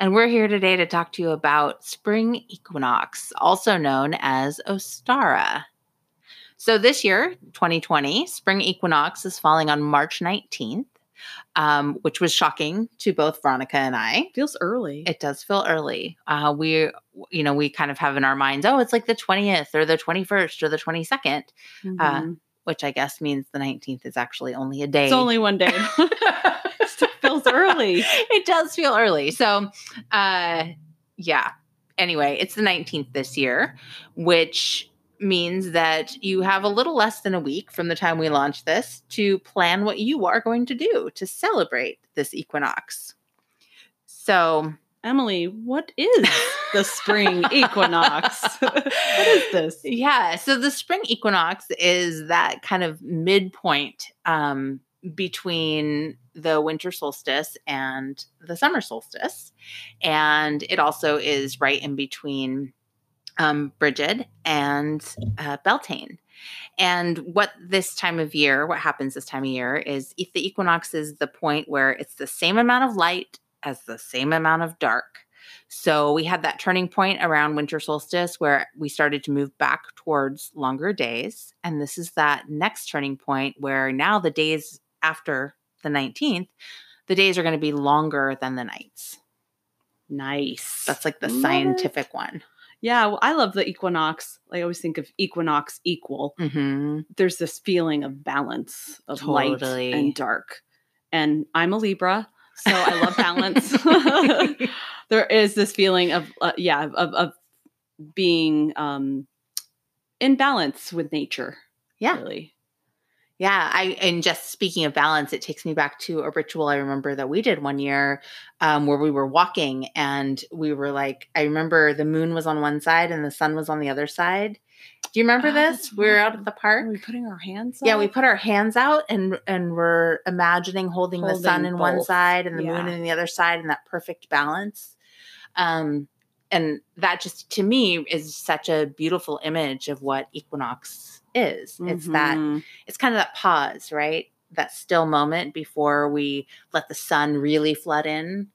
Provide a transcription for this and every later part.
And we're here today to talk to you about spring equinox, also known as Ostara. So, this year, 2020, spring equinox is falling on March 19th, um, which was shocking to both Veronica and I. Feels early. It does feel early. Uh, we, you know, we kind of have in our minds, oh, it's like the 20th or the 21st or the 22nd. Mhm. Uh, which I guess means the 19th is actually only a day. it's only one day. Feels early. it does feel early. So, uh, yeah. Anyway, it's the 19th this year, which means that you have a little less than a week from the time we launch this to plan what you are going to do to celebrate this equinox. So, Emily, what is the spring equinox? what is this? Yeah. So the spring equinox is that kind of midpoint um, between the winter solstice and the summer solstice. And it also is right in between um, Brigid and uh, Beltane. And what this time of year, what happens this time of year is the equinox is the point where it's the same amount of light as the same amount of dark. So we had that turning point around winter solstice where we started to move back towards longer days. And this is that next turning point where now the days after the 19th, the days are going to be longer than the nights. Nice. That's like the Love it. scientific one. yeah, well, I love the equinox. I always think of equinox equal. Mm-hmm. There's this feeling of balance of light and dark. And I'm a Libra, so I love balance. there is this feeling of uh, yeah, of of being um in balance with nature. Yeah. Really. Yeah, I and just speaking of balance, it takes me back to a ritual I remember that we did one year, um, where we were walking and we were like, I remember the moon was on one side and the sun was on the other side. Do you remember Oh, this? We were out at the park. Are we putting our hands Out? Yeah, we put our hands out and and we're imagining holding, the sun Holding in one side and the moon in the other side and that perfect balance. Um, and that just to me is such a beautiful image of what equinox is. It's that it's kind of that pause, right? That still moment before we let the sun really flood in.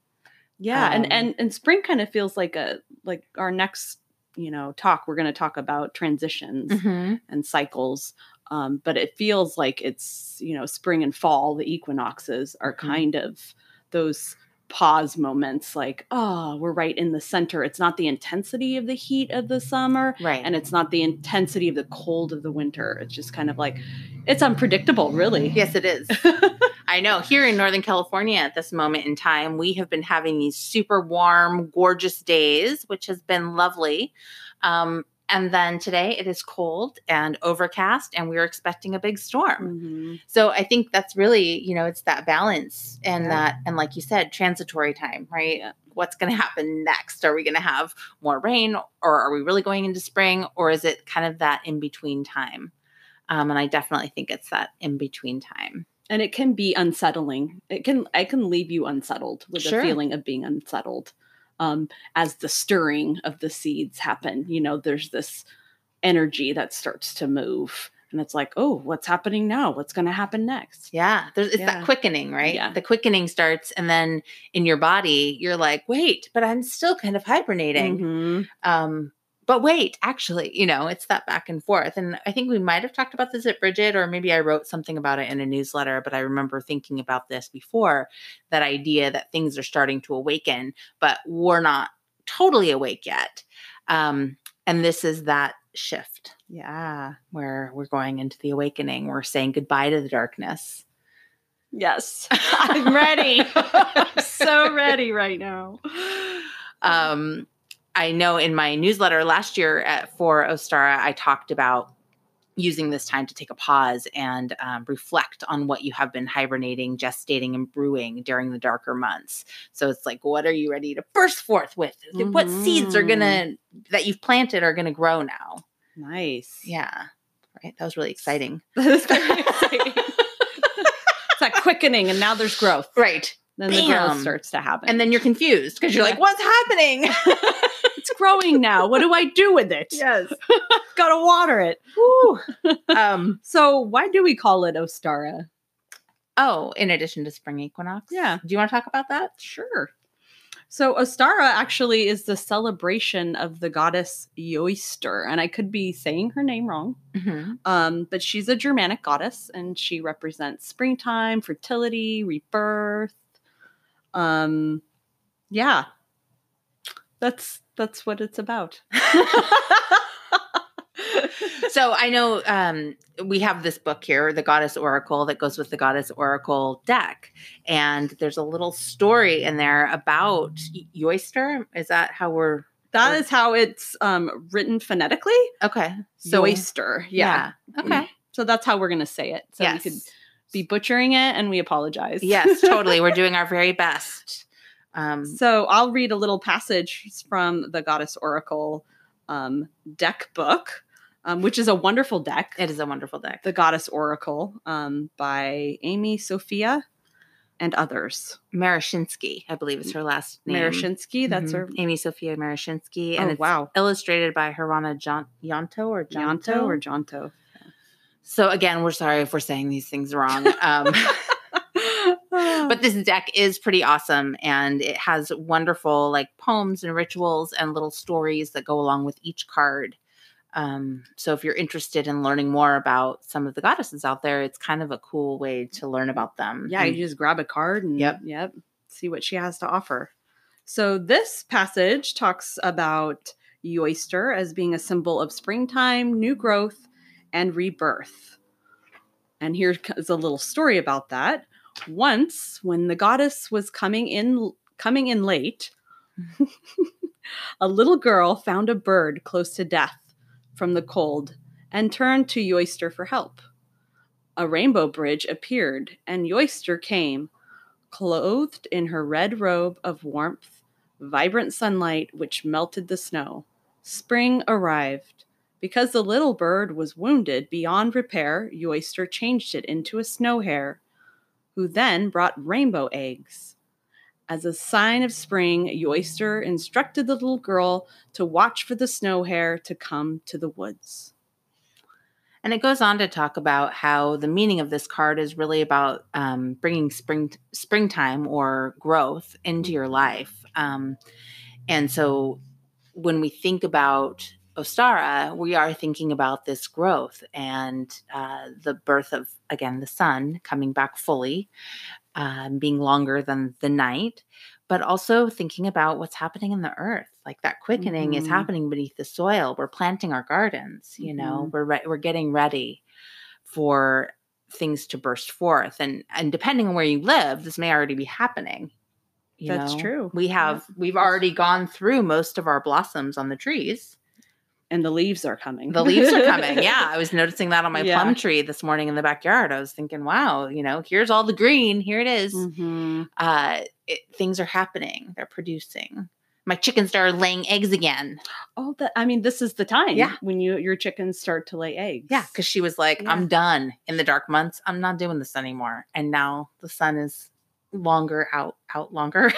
Yeah, and Um, and and spring kind of feels like a like our next you know talk. We're going to talk about transitions and cycles, um, but it feels like it's you know spring and fall. The equinoxes are Mhm. kind of those pause moments. Like oh, we're right in the center. It's not the intensity of the heat of the summer, Right. and it's not the intensity of the cold of the winter. It's just kind of like it's unpredictable, really. yes, it is. I know. Here in Northern California at this moment in time, we have been having these super warm, gorgeous days, which has been lovely. Um, and then today it is cold and overcast, and we're expecting a big storm. Mhm. So I think that's really, you know, it's that balance and Yeah. that, and like you said, transitory time, right? Yeah. What's going to happen next? Are we going to have more rain or are we really going into spring or is it kind of that in between time? Um, and I definitely think it's that in between time. and it can be unsettling it can I can leave you unsettled with Sure. a feeling of being unsettled um as the stirring of the seeds happen you know there's this energy that starts to move and it's like oh what's happening now what's going to happen next Yeah. There's, it's Yeah. that quickening, right? Yeah. The quickening starts. And then in your body, you're like, wait, but I'm still kind of hibernating. Mhm. um but wait actually you know it's that back and forth and i think we might have talked about this at Brigid or maybe i wrote something about it in a newsletter but i remember thinking about this before that idea that things are starting to awaken but we're not totally awake yet um and this is that shift. Yeah. Where we're going into the awakening we're saying goodbye to the darkness. Yes. I'm ready. I'm so ready right now. Um, I know in my newsletter last year at, for Ostara, I talked about using this time to take a pause and um, reflect on what you have been hibernating, gestating, and brewing during the darker months. So it's like, what are you ready to burst forth with? What seeds are gonna that you've planted are gonna grow now? Nice. Yeah, right. That was really exciting. That is very exciting. it's like quickening, and now there's growth. Right. Then the growth starts to happen. And then you're confused because you're like, what's happening? it's growing now. What do I do with it? yes. Gotta water it. Um. So why do we call it Ostara? Oh, in addition to spring equinox. Yeah. Do you want to talk about that? Sure. So Ostara actually is the celebration of the goddess Yoister, and I could be saying her name wrong. Mm-hmm. Um, but she's a Germanic goddess, and she represents springtime, fertility, rebirth. Um, yeah, that's that's what it's about. so I know um, we have this book here, the Goddess Oracle, that goes with the Goddess Oracle deck, and there's a little story in there about Yoister. Is that how we're That is how it's um, written phonetically. okay? So Oyster, yeah. yeah. Okay. So that's how we're gonna say it. So yes. we could be butchering it, and we apologize. yes, totally. We're doing our very best. Um, So I'll read a little passage from the Goddess Oracle um, deck book, um, which is a wonderful deck. it is a wonderful deck. the Goddess Oracle um, by Amy Sophia and others. Marashinsky, I believe is her last name. Marashinsky, that's Mhm. her. Amy Sophia Marashinsky, and oh, it's wow. illustrated by Harana Jan- Yanto or Janto. Or Gianto? So again, we're sorry if we're saying these things wrong. Um, but this deck is pretty awesome and it has wonderful like poems and rituals and little stories that go along with each card um, so if you're interested in learning more about some of the goddesses out there it's kind of a cool way to learn about them yeah, And- you just grab a card and Yep. yep, see what she has to offer. So this passage talks about Yoister as being a symbol of springtime, new growth, and rebirth. And here is a little story about that. Once, when the goddess was coming in coming in late, a little girl found a bird close to death from the cold and turned to Yoister for help. A rainbow bridge appeared, and Yoister came, clothed in her red robe of warmth, vibrant sunlight which melted the snow. Spring arrived. Because the little bird was wounded beyond repair, Yoister changed it into a snow hare, who then brought rainbow eggs. As a sign of spring, Yoister instructed the little girl to watch for the snow hare to come to the woods. And it goes on to talk about how the meaning of this card is really about um, bringing spring springtime or growth into your life. Um, and so when we think about Ostara, we are thinking about this growth and uh, the birth of, again, the sun coming back fully, um, being longer than the night, but also thinking about what's happening in the earth. Like that quickening is Mhm. happening beneath the soil. We're planting our gardens, you know, we're, re- we're getting ready for things to burst forth. And, and depending on where you live, this may already be happening. That's know? true. We have, we've already gone through most of our blossoms on the trees. And the leaves are coming. The leaves are coming. Yeah, I was noticing that on my Yeah. plum tree this morning in the backyard. I was thinking, wow, you know, here's all the green. Here it is. Mhm. Uh, it, things are happening. They're producing. My chickens started laying eggs again. Oh, that I mean, this is the time. Yeah. when you your chickens start to lay eggs. Yeah, because she was like, Yeah. I'm done in the dark months. I'm not doing this anymore. And now the sun is longer out, out longer.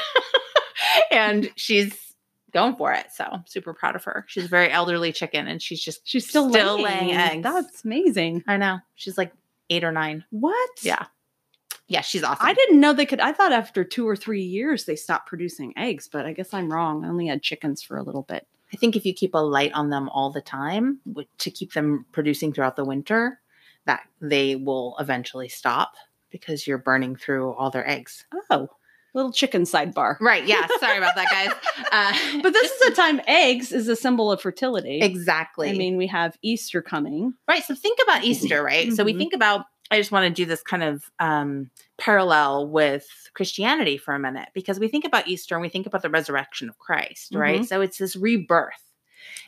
and she's going for it. So super proud of her. She's a very elderly chicken and she's just she's still, Still laying. laying eggs. That's amazing. I know. She's like eight or nine. What? Yeah. Yeah, she's awesome. I didn't know they could. I thought after two or three years they stopped producing eggs, but I guess I'm wrong. I only had chickens for a little bit. I think if you keep a light on them all the time to keep them producing throughout the winter, that they will eventually stop because you're burning through all their eggs. Oh, little chicken sidebar. Right. Yeah. Sorry about that, guys. Uh, But this is a time eggs is a symbol of fertility. exactly. I mean, we have Easter coming. right. So think about Easter, right? So we Mhm. think about, I just want to do this kind of um, parallel with Christianity for a minute because we think about Easter and we think about the resurrection of Christ, right? Mhm. So it's this rebirth.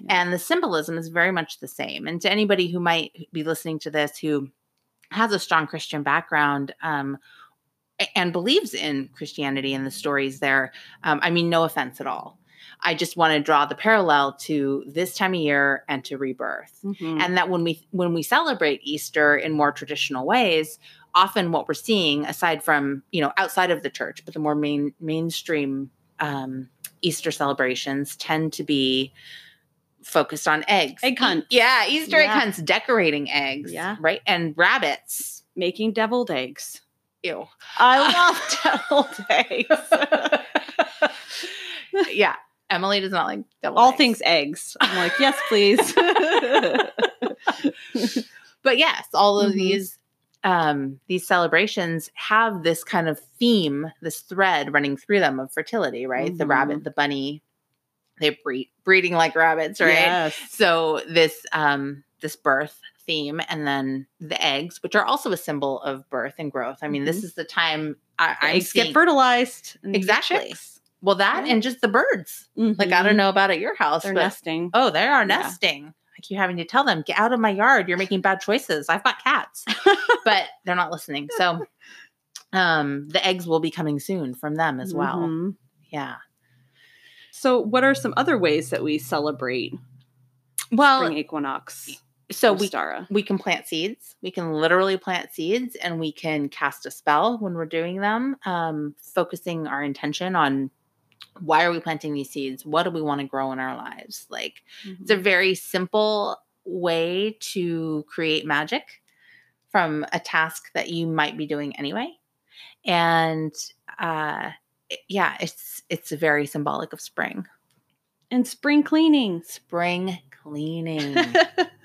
Yeah. And the symbolism is very much the same. And to anybody who might be listening to this who has a strong Christian background, um, and believes in Christianity and the stories there, um, I mean, no offense at all. I just want to draw the parallel to this time of year and to rebirth Mhm. and that when we when we celebrate easter in more traditional ways often what we're seeing aside from you know outside of the church but the more main mainstream um, easter celebrations tend to be focused on eggs Egg hunt. yeah easter egg hunts decorating eggs Yeah. right and rabbits Making deviled eggs. Ew I love deviled eggs. yeah emily does not like deviled All eggs. things eggs. I'm like, yes, please. but yes all of Mhm. these um these celebrations have this kind of theme this thread running through them of fertility right the Mhm. rabbit the bunny they're breed, breeding like rabbits right Yes. so this um this birth theme and then the eggs which are also a symbol of birth and growth i mean this is the time I, eggs get fertilized. and you get Exactly. well that Yeah. and just the birds like i don't know about at your house They're but nesting. oh they are Yeah. nesting I keep having to tell them, get out of my yard. You're making bad choices. I've got cats. but they're not listening. So um the eggs will be coming soon from them as well. Mhm. Yeah. So, what are some other ways that we celebrate Well, spring equinox? So we we can plant seeds. We can literally plant seeds and we can cast a spell when we're doing them, um, focusing our intention on why are we planting these seeds? What do we want to grow in our lives? Like It's a Mhm. very simple way to create magic from a task that you might be doing anyway. And uh yeah, it's it's very symbolic of spring. and spring cleaning. Spring cleaning.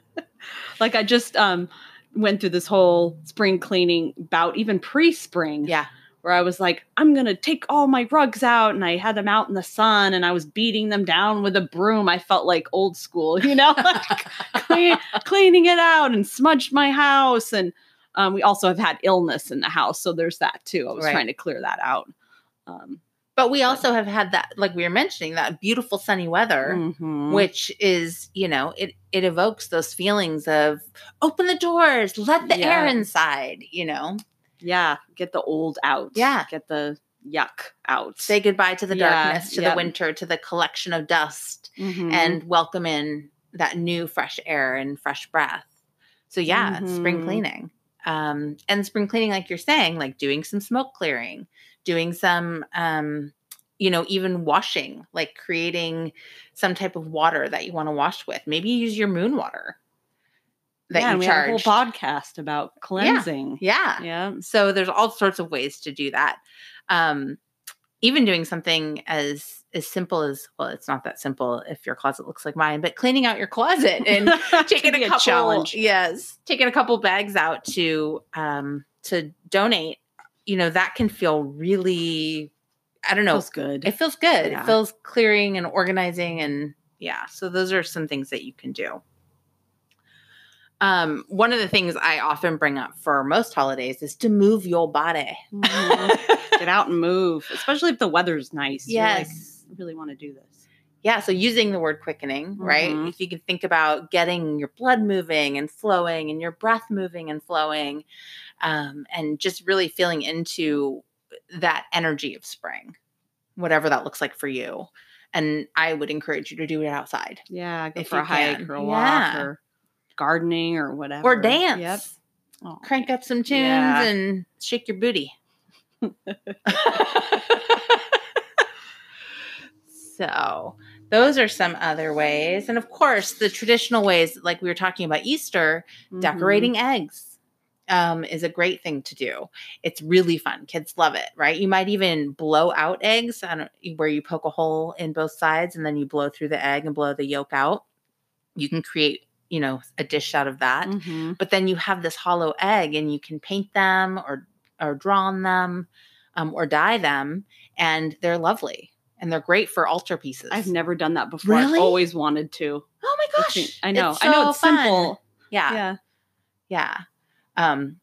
like I just um went through this whole spring cleaning bout, even pre-spring. yeah. where I was like, I'm gonna take all my rugs out, and I had them out in the sun, and I was beating them down with a broom. I felt like old school, you know, like clean, cleaning it out and smudged my house. And um, we also have had illness in the house, so there's that too. I was Right. trying to clear that out. Um, But we also have had that like we were mentioning that beautiful sunny weather. mhm. Which is, you know, it it evokes those feelings of open the doors, let the air inside, you know. yeah, get the old out. Yeah. get the yuck out. Say goodbye to the Yeah, darkness, to yeah. the winter, to the collection of dust. Mhm. and welcome in that new fresh air and fresh breath. So yeah, it's spring cleaning. Um, and spring cleaning, like you're saying, like doing some smoke clearing, doing some, um, you know, even washing, like creating some type of water that you want to wash with. Maybe use your moon water that yeah, you we have a whole podcast about cleansing. yeah. yeah. So there's all sorts of ways to do that. Um, even doing something as as simple as well, it's not that simple if your closet looks like mine, but cleaning out your closet and taking a couple challenge. yes taking a couple bags out to um to donate you know that can feel really i don't know It Feels good. it feels good Yeah. it feels clearing and organizing and yeah so those are some things that you can do um one of the things i often bring up for most holidays is to move your body Mhm. Get out and move, especially if the weather's nice. Like, yes I really want to do this. Yeah, so using the word quickening, right? Mhm. If you can think about getting your blood moving and flowing and your breath moving and flowing, um, and just really feeling into that energy of spring, whatever that looks like for you. And I would encourage you to do it outside Yeah, go for a hike can. or a walk or gardening or whatever. or dance. Yep. Oh. Crank up some tunes Yeah. and shake your booty. so, those are some other ways. And of course, the traditional ways, like we were talking about Easter, Mhm. decorating eggs um, is a great thing to do. It's really fun. Kids love it, right? You might even blow out eggs where you poke a hole in both sides and then you blow through the egg and blow the yolk out. You can create, you know, a dish out of that. Mhm. But then you have this hollow egg and you can paint them or or draw on them um, or dye them, and they're lovely and they're great for altar pieces. I've never done that before. Really? I've always wanted to. oh my gosh! I know. It's I know it's fun. simple. Yeah. Yeah. Yeah. Um,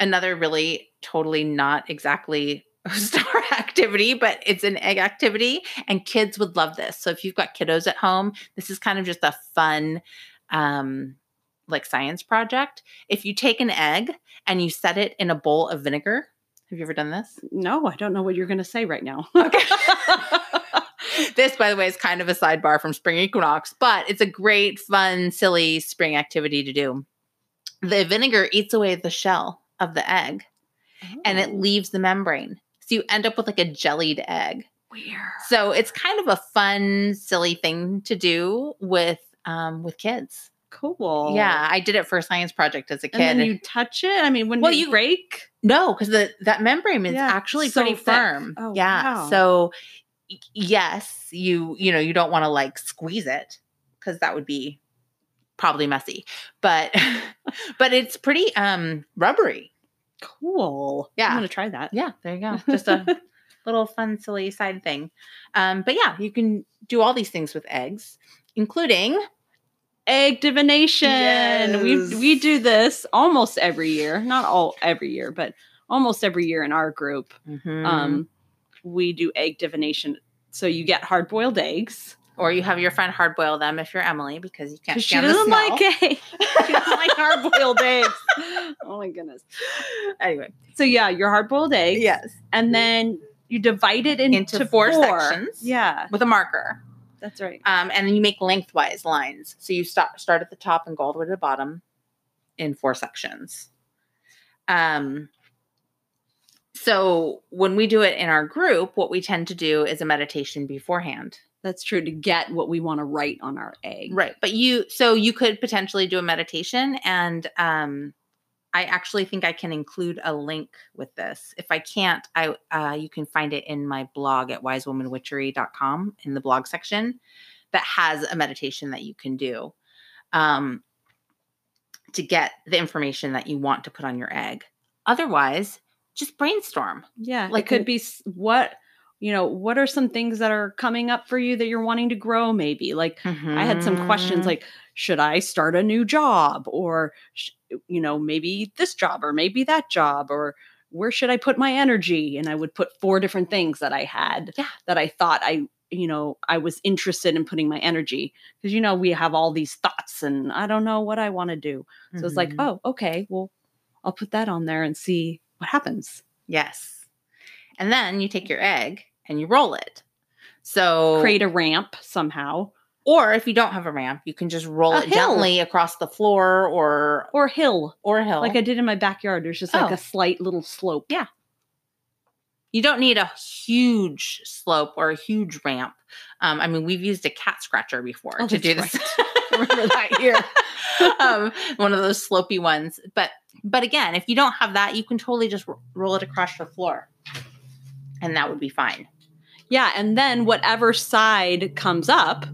another really totally not exactly star activity, but it's an egg activity, and kids would love this. So if you've got kiddos at home, this is kind of just a fun, um, like science project. If you take an egg and you set it in a bowl of vinegar, have you ever done this? No, I don't know what you're going to say right now. Okay. this, by the way, is kind of a sidebar from spring equinox, but it's a great, fun, silly spring activity to do. The vinegar eats away the shell of the egg and it Oh, leaves the membrane. So you end up with like a jellied egg. weird. So it's kind of a fun, silly thing to do with um, with kids. Cool. Yeah, I did it for a science project as a kid. And you touch it. I mean, when Well, you break. No, because the that membrane is Yeah, actually so pretty thick. firm. Oh, yeah. wow. So yes, you you know you don't want to like squeeze it because that would be probably messy. But but it's pretty um rubbery. Cool. Yeah. I'm gonna try that. Yeah, there you go. Just a little fun, silly side thing. Um, but yeah, you can do all these things with eggs, including Egg divination. Yes. We we do this almost every year. Not all every year, but almost every year in our group. um, Um, we do egg divination. So you get hard boiled eggs or you have your friend hard boil them if you're Emily because you can't she doesn't like egg. she doesn't like hard boiled eggs. Oh my goodness. anyway, So yeah, your hard boiled eggs. yes, and then you divide it into, Into four sections. Yeah, with a marker. that's right. Um, and then you make lengthwise lines. So you start start at the top and go all the way to the bottom in four sections. Um, so when we do it in our group, what we tend to do is a meditation beforehand. That's true to get what we want to write on our egg. Right. But you so you could potentially do a meditation and um I actually think I can include a link with this. If I can't, I uh, you can find it in my blog at wisewomanwitchery.com in the blog section that has a meditation that you can do um, to get the information that you want to put on your egg. Otherwise, just brainstorm. Yeah, Like it could be what you know. What are some things that are coming up for you that you're wanting to grow? Maybe like I had some questions Mhm. like, should I start a new job, or sh- you know, maybe this job, or maybe that job, or where should I put my energy? And I would put four different things that I had Yeah. that I thought I you know I was interested in putting my energy because you know we have all these thoughts and I don't know what I want to do. So it's like, Mhm. oh, okay, well, I'll put that on there and see what happens. Yes. And then you take your egg and you roll it. So Create a ramp somehow or if you don't have a ramp, you can just roll A it hill. gently across the floor or or hill, or hill. like I did in my backyard. There's just like Oh. a slight little slope. Yeah. you don't need a huge slope or a huge ramp. Um, I mean, we've used a cat scratcher before Oh, to do this. Remember that year. um, one of those slopey ones. But but again, if you don't have that, you can totally just ro- roll it across the floor, and that would be fine. Yeah, and then whatever side comes up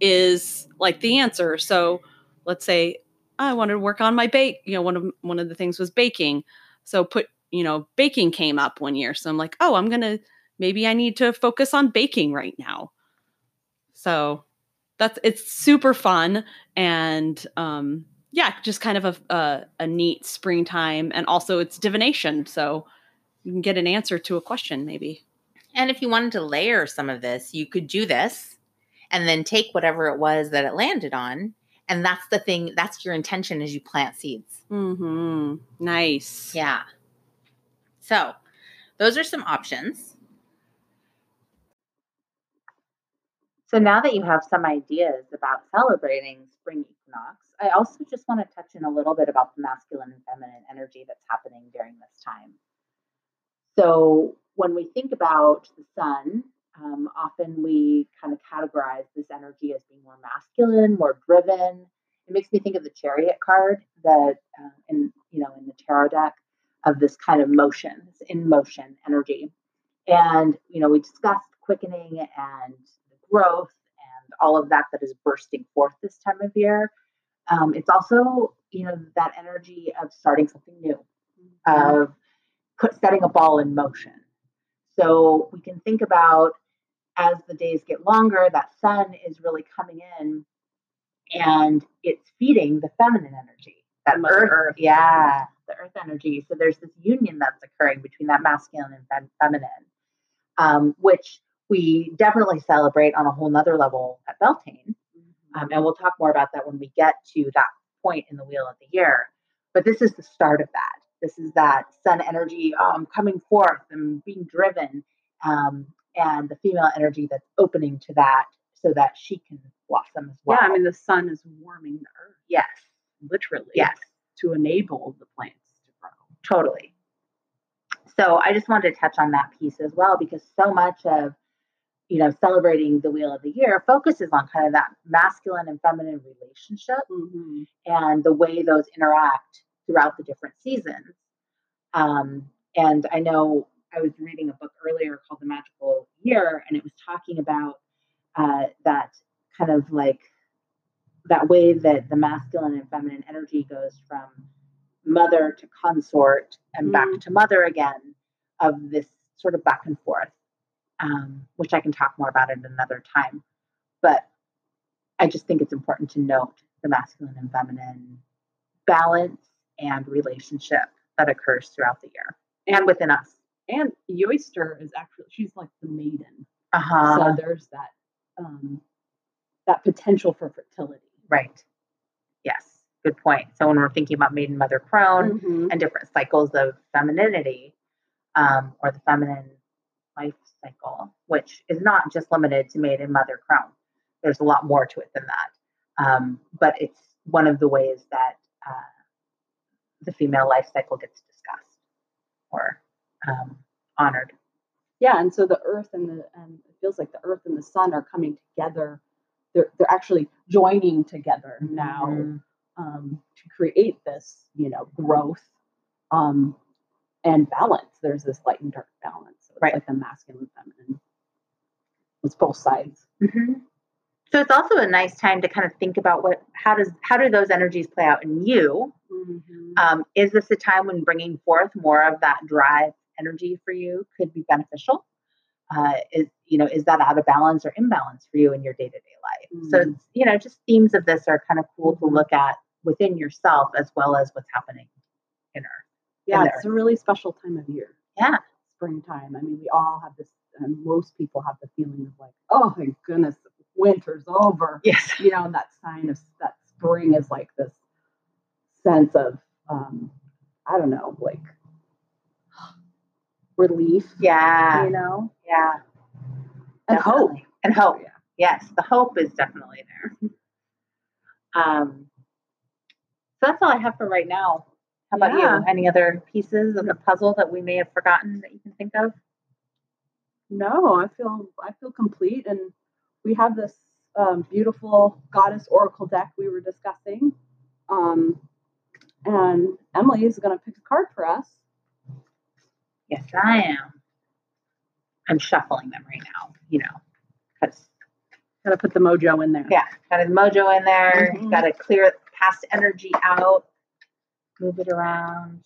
is like the answer. So let's say I wanted to work on my bake. You know, one of one of the things was baking. So put you know baking came up one year. So I'm like, oh, I'm gonna maybe I need to focus on baking right now. So that's it's super fun and um yeah, just kind of a, a a neat springtime and also it's divination. So you can get an answer to a question maybe. And if you wanted to layer some of this, you could do this and then take whatever it was that it landed on. And that's the thing, that's your intention as you plant seeds. Mm-hmm. Nice. Yeah. So those are some options. So now that you have some ideas about celebrating spring equinox, I also just want to touch in a little bit about the masculine and feminine energy that's happening during this time. So when we think about the sun, um, often we kind of categorize this energy as being more masculine, more driven. It makes me think of the chariot card that uh, in you know in the tarot deck of this kind of motion, this in motion energy. And you know we discussed quickening and growth and all of that that is bursting forth this time of year. Um, it's also you know that energy of starting something new, of put setting a ball in motion. So we can think about as the days get longer, that sun is really coming in and it's feeding the feminine energy. That Mother earth, Earth. yeah, the earth energy. So there's this union that's occurring between that masculine and fem- feminine, um, which we definitely celebrate on a whole nother level at Beltane. Um, and we'll talk more about that when we get to that point in the wheel of the year. But this is the start of that. This is that sun energy um, coming forth and being driven, um, and the female energy that's opening to that so that she can blossom as well. Yeah, I mean the sun is warming the earth. yes, literally. yes, To enable the plants to grow. totally. So I just wanted to touch on that piece as well because so much of you know celebrating the wheel of the year focuses on kind of that masculine and feminine relationship Mm-hmm. and the way those interact throughout the different seasons. Um, and I know I was reading a book earlier called The Magical Year, and it was talking about uh, that kind of like that way that the masculine and feminine energy goes from mother to consort and back Mm. to mother again of this sort of back and forth, um, which I can talk more about at another time. But I just think it's important to note the masculine and feminine balance and relationship that occurs throughout the year and within us. And Yoister is actually she's like the maiden. Uh huh. So there's that um that potential for fertility. right. Yes. Good point. So when we're thinking about maiden, mother, crone, Mhm. and different cycles of femininity, um, or the feminine life cycle, which is not just limited to maiden, mother, crone. There's a lot more to it than that. Um, but it's one of the ways that the female life cycle gets discussed or um, honored. Yeah, and so the earth and the and it feels like the earth and the sun are coming together. They're they're actually joining together now Mhm. um, to create this, you know, growth um, and balance. There's this light and dark balance. So it's Right. like the masculine, and feminine. It's both sides. Mhm. So it's also a nice time to kind of think about what how does how do those energies play out in you? Um, is this a time when bringing forth more of that drive energy for you could be beneficial? Uh, is you know is that out of balance or imbalance for you in your day to day life? So Mhm. it's, you know just themes of this are kind of cool to Mhm. look at within yourself as well as what's happening in Earth. yeah, there. it's a really special time of year. Yeah. Springtime. I mean, we all have this, and most people have the feeling of like, oh, thank goodness, winter's over. Yes. you know, and that sign of that spring is like this sense of, um, I don't know, like relief, Yeah. you know, Yeah. and hope. And hope. Yeah. Yes, the hope is definitely there. Um, so that's all I have for right now. How about Yeah. you? Any other pieces of the puzzle that we may have forgotten that you can think of? No, I feel I feel complete, and we have this um, beautiful goddess oracle deck we were discussing, um, and Emily is going to pick a card for us. Yes, I am. I'm shuffling them right now, you know, because Got to put the mojo in there. yeah, got his mojo in there. Mhm. Got to clear past energy out, move it around.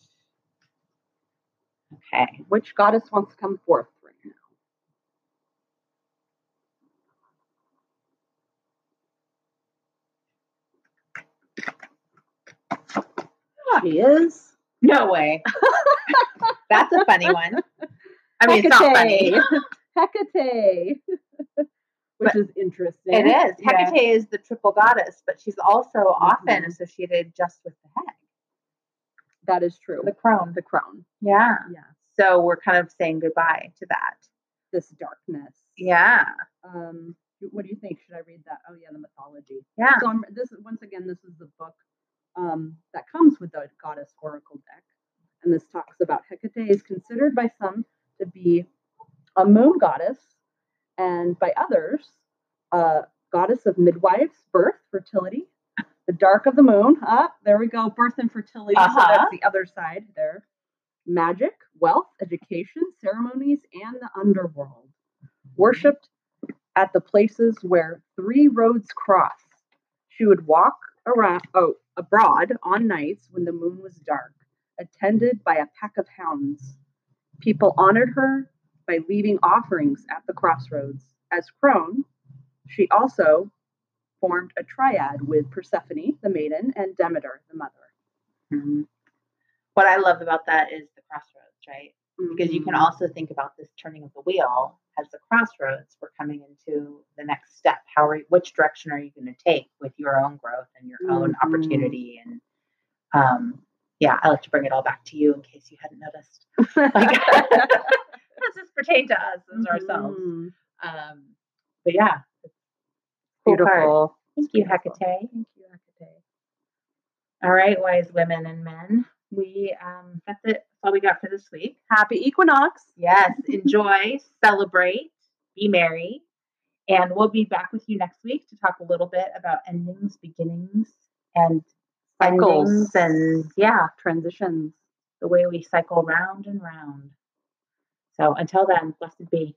Okay. Which goddess wants to come forth She is. No way. That's a funny one. I mean, it's not funny. Hecate. Which But is interesting. It is. Yeah. Hecate is the triple goddess, but she's also often Mhm. associated just with the head, That is true. the crone. The crown. Yeah. Yeah. So we're kind of saying goodbye to that. This darkness. Yeah. Um, what do you think? Should I read that? Oh yeah, the mythology. Yeah. So I'm, this is once again, this is the book um, that comes with the goddess oracle deck, and this talks about Hecate is considered by some to be a moon goddess, and by others, a goddess of midwives, birth, fertility, the dark of the moon. Ah, there we go, birth and fertility. Uh-huh. that's the other side there. Magic, wealth, education, ceremonies, and the underworld. Worshipped at the places where three roads cross. She would walk around oh, abroad on nights when the moon was dark, attended by a pack of hounds. People honored her by leaving offerings at the crossroads. As crone, she also formed a triad with Persephone, the maiden, and Demeter, the mother. Mhm. what I love about that is the crossroads, right? Because you can Mhm. also think about this turning of the wheel as the crossroads. We're coming into the next step. How are you which direction are you going to take with your own growth and your own Mhm. opportunity? And um, yeah, I like to bring it all back to you in case you hadn't noticed. Like, does this pertain to us as ourselves? Mhm. Um, but yeah, it's cool part. Beautiful. Thank you, Beautiful. Hecate. Thank you, Hecate. All right, wise women and men. We um that's it. That's all we got for this week. Happy equinox. Yes, enjoy, celebrate, be merry. And we'll be back with you next week to talk a little bit about endings, beginnings, and Cycles. and yeah, Transitions. the way we cycle round and round. So until then, blessed be.